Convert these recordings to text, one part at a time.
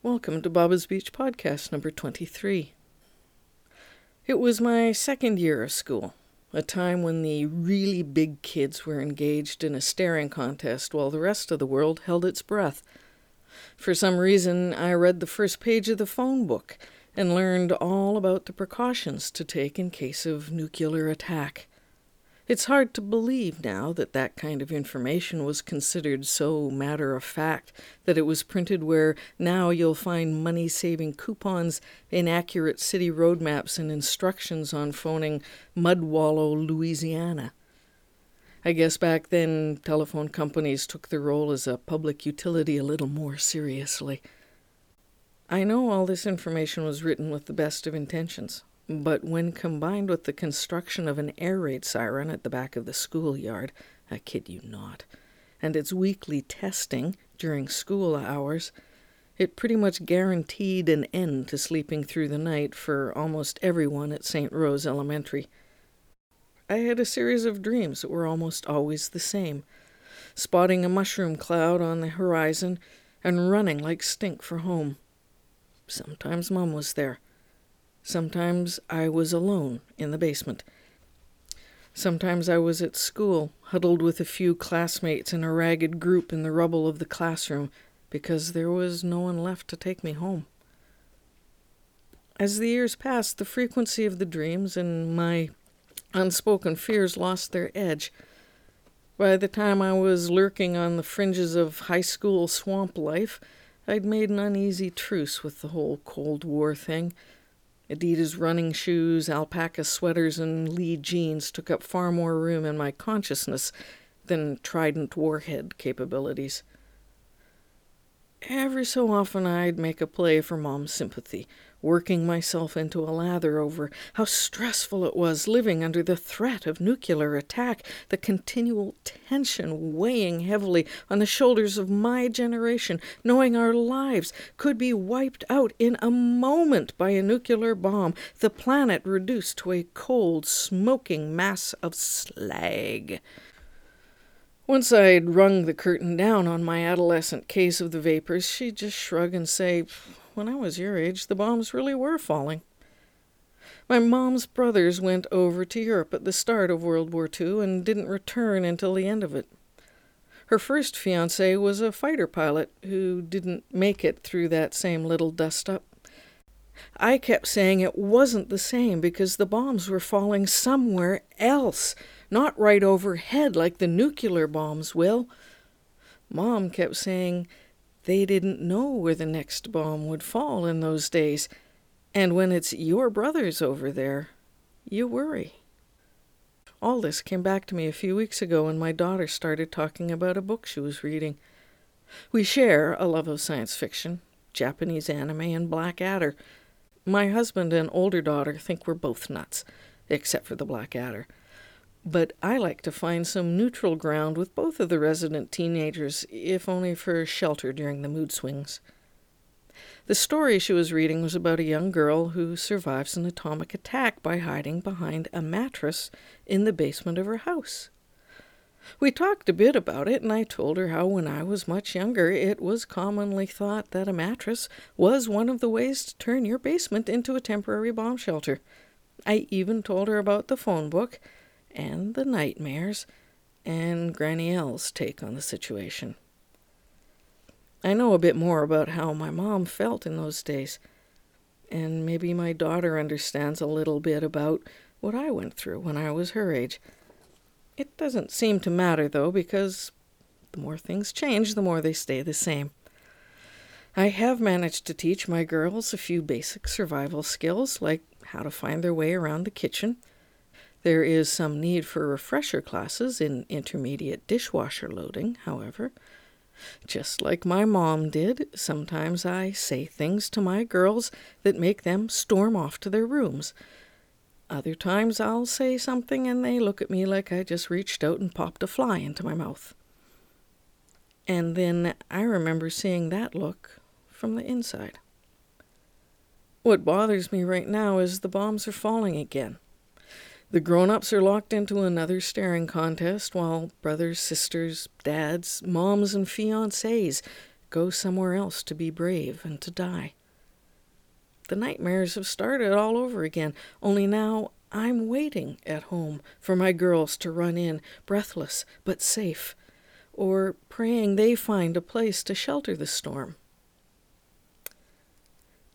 Welcome to Baba's Beach Podcast number 23. It was my second year of school, a time when the really big kids were engaged in a staring contest while the rest of the world held its breath. For some reason, I read the first page of the phone book and learned all about the precautions to take in case of nuclear attack. It's hard to believe now that that kind of information was considered so matter of fact that it was printed where now you'll find money saving coupons, inaccurate city road maps, and instructions on phoning Mudwallow, Louisiana. I guess back then telephone companies took their role as a public utility a little more seriously. I know all this information was written with the best of intentions. But when combined with the construction of an air raid siren at the back of the schoolyard, I kid you not, and its weekly testing during school hours, it pretty much guaranteed an end to sleeping through the night for almost everyone at St. Rose Elementary. I had a series of dreams that were almost always the same spotting a mushroom cloud on the horizon and running like stink for home. Sometimes Mum was there. Sometimes I was alone in the basement. Sometimes I was at school, huddled with a few classmates in a ragged group in the rubble of the classroom, because there was no one left to take me home. As the years passed, the frequency of the dreams and my unspoken fears lost their edge. By the time I was lurking on the fringes of high school swamp life, I'd made an uneasy truce with the whole Cold War thing Adidas running shoes, alpaca sweaters, and Lee jeans took up far more room in my consciousness than Trident warhead capabilities. Every so often I'd make a play for Mom's sympathy, working myself into a lather over how stressful it was living under the threat of nuclear attack, the continual tension weighing heavily on the shoulders of my generation, knowing our lives could be wiped out in a moment by a nuclear bomb, the planet reduced to a cold, smoking mass of slag. Once I'd rung the curtain down on my adolescent case of the vapors, she'd just shrug and say, when I was your age, the bombs really were falling. My mom's brothers went over to Europe at the start of World War II and didn't return until the end of it. Her first fiance was a fighter pilot who didn't make it through that same little dust up. I kept saying it wasn't the same because the bombs were falling somewhere else, not right overhead like the nuclear bombs will. Mom kept saying they didn't know where the next bomb would fall in those days, and when it's your brothers over there, you worry. All this came back to me a few weeks ago when my daughter started talking about a book she was reading. We share a love of science fiction, Japanese anime, and Blackadder. My husband and older daughter think we're both nuts, except for the Blackadder but I like to find some neutral ground with both of the resident teenagers, if only for shelter during the mood swings. The story she was reading was about a young girl who survives an atomic attack by hiding behind a mattress in the basement of her house. We talked a bit about it, and I told her how when I was much younger it was commonly thought that a mattress was one of the ways to turn your basement into a temporary bomb shelter. I even told her about the phone book and the nightmares and Granny L's take on the situation. I know a bit more about how my mom felt in those days, and maybe my daughter understands a little bit about what I went through when I was her age. It doesn't seem to matter, though, because the more things change, the more they stay the same. I have managed to teach my girls a few basic survival skills, like how to find their way around the kitchen there is some need for refresher classes in intermediate dishwasher loading, however. Just like my mom did, sometimes I say things to my girls that make them storm off to their rooms. Other times I'll say something and they look at me like I just reached out and popped a fly into my mouth. And then I remember seeing that look from the inside. What bothers me right now is the bombs are falling again. The grown ups are locked into another staring contest while brothers, sisters, dads, moms, and fiancés go somewhere else to be brave and to die. The nightmares have started all over again, only now I'm waiting at home for my girls to run in, breathless but safe, or praying they find a place to shelter the storm.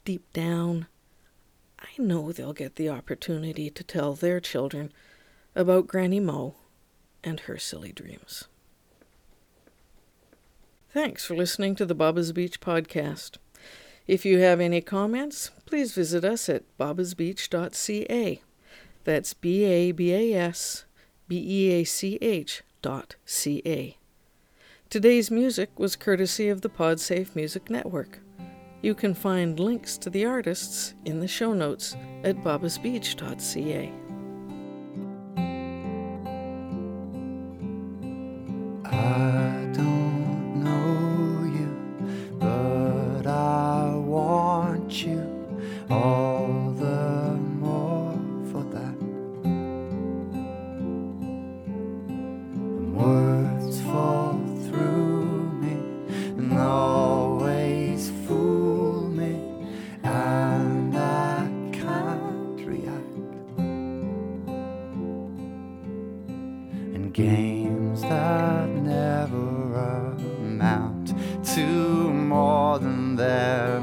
Deep down, I know they'll get the opportunity to tell their children about Granny Mo and her silly dreams. Thanks for listening to the Baba's Beach podcast. If you have any comments, please visit us at babasbeach.ca. That's B A B A S B E A C H dot C A. Today's music was courtesy of the PodSafe Music Network. You can find links to the artists in the show notes at babasbeach.ca. I don't know you, but I want you all the more for that. And to more than they're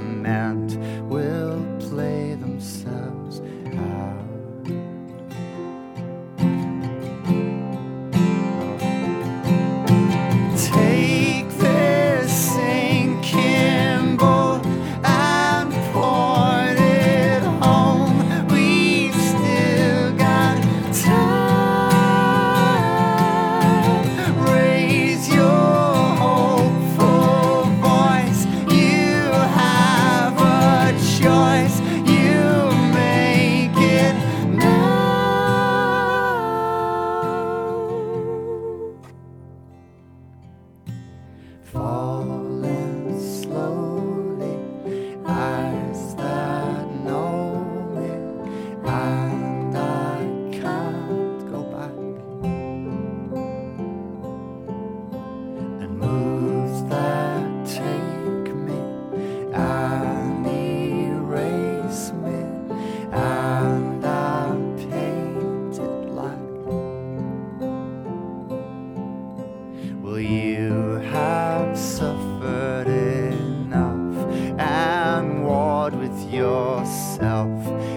with yourself.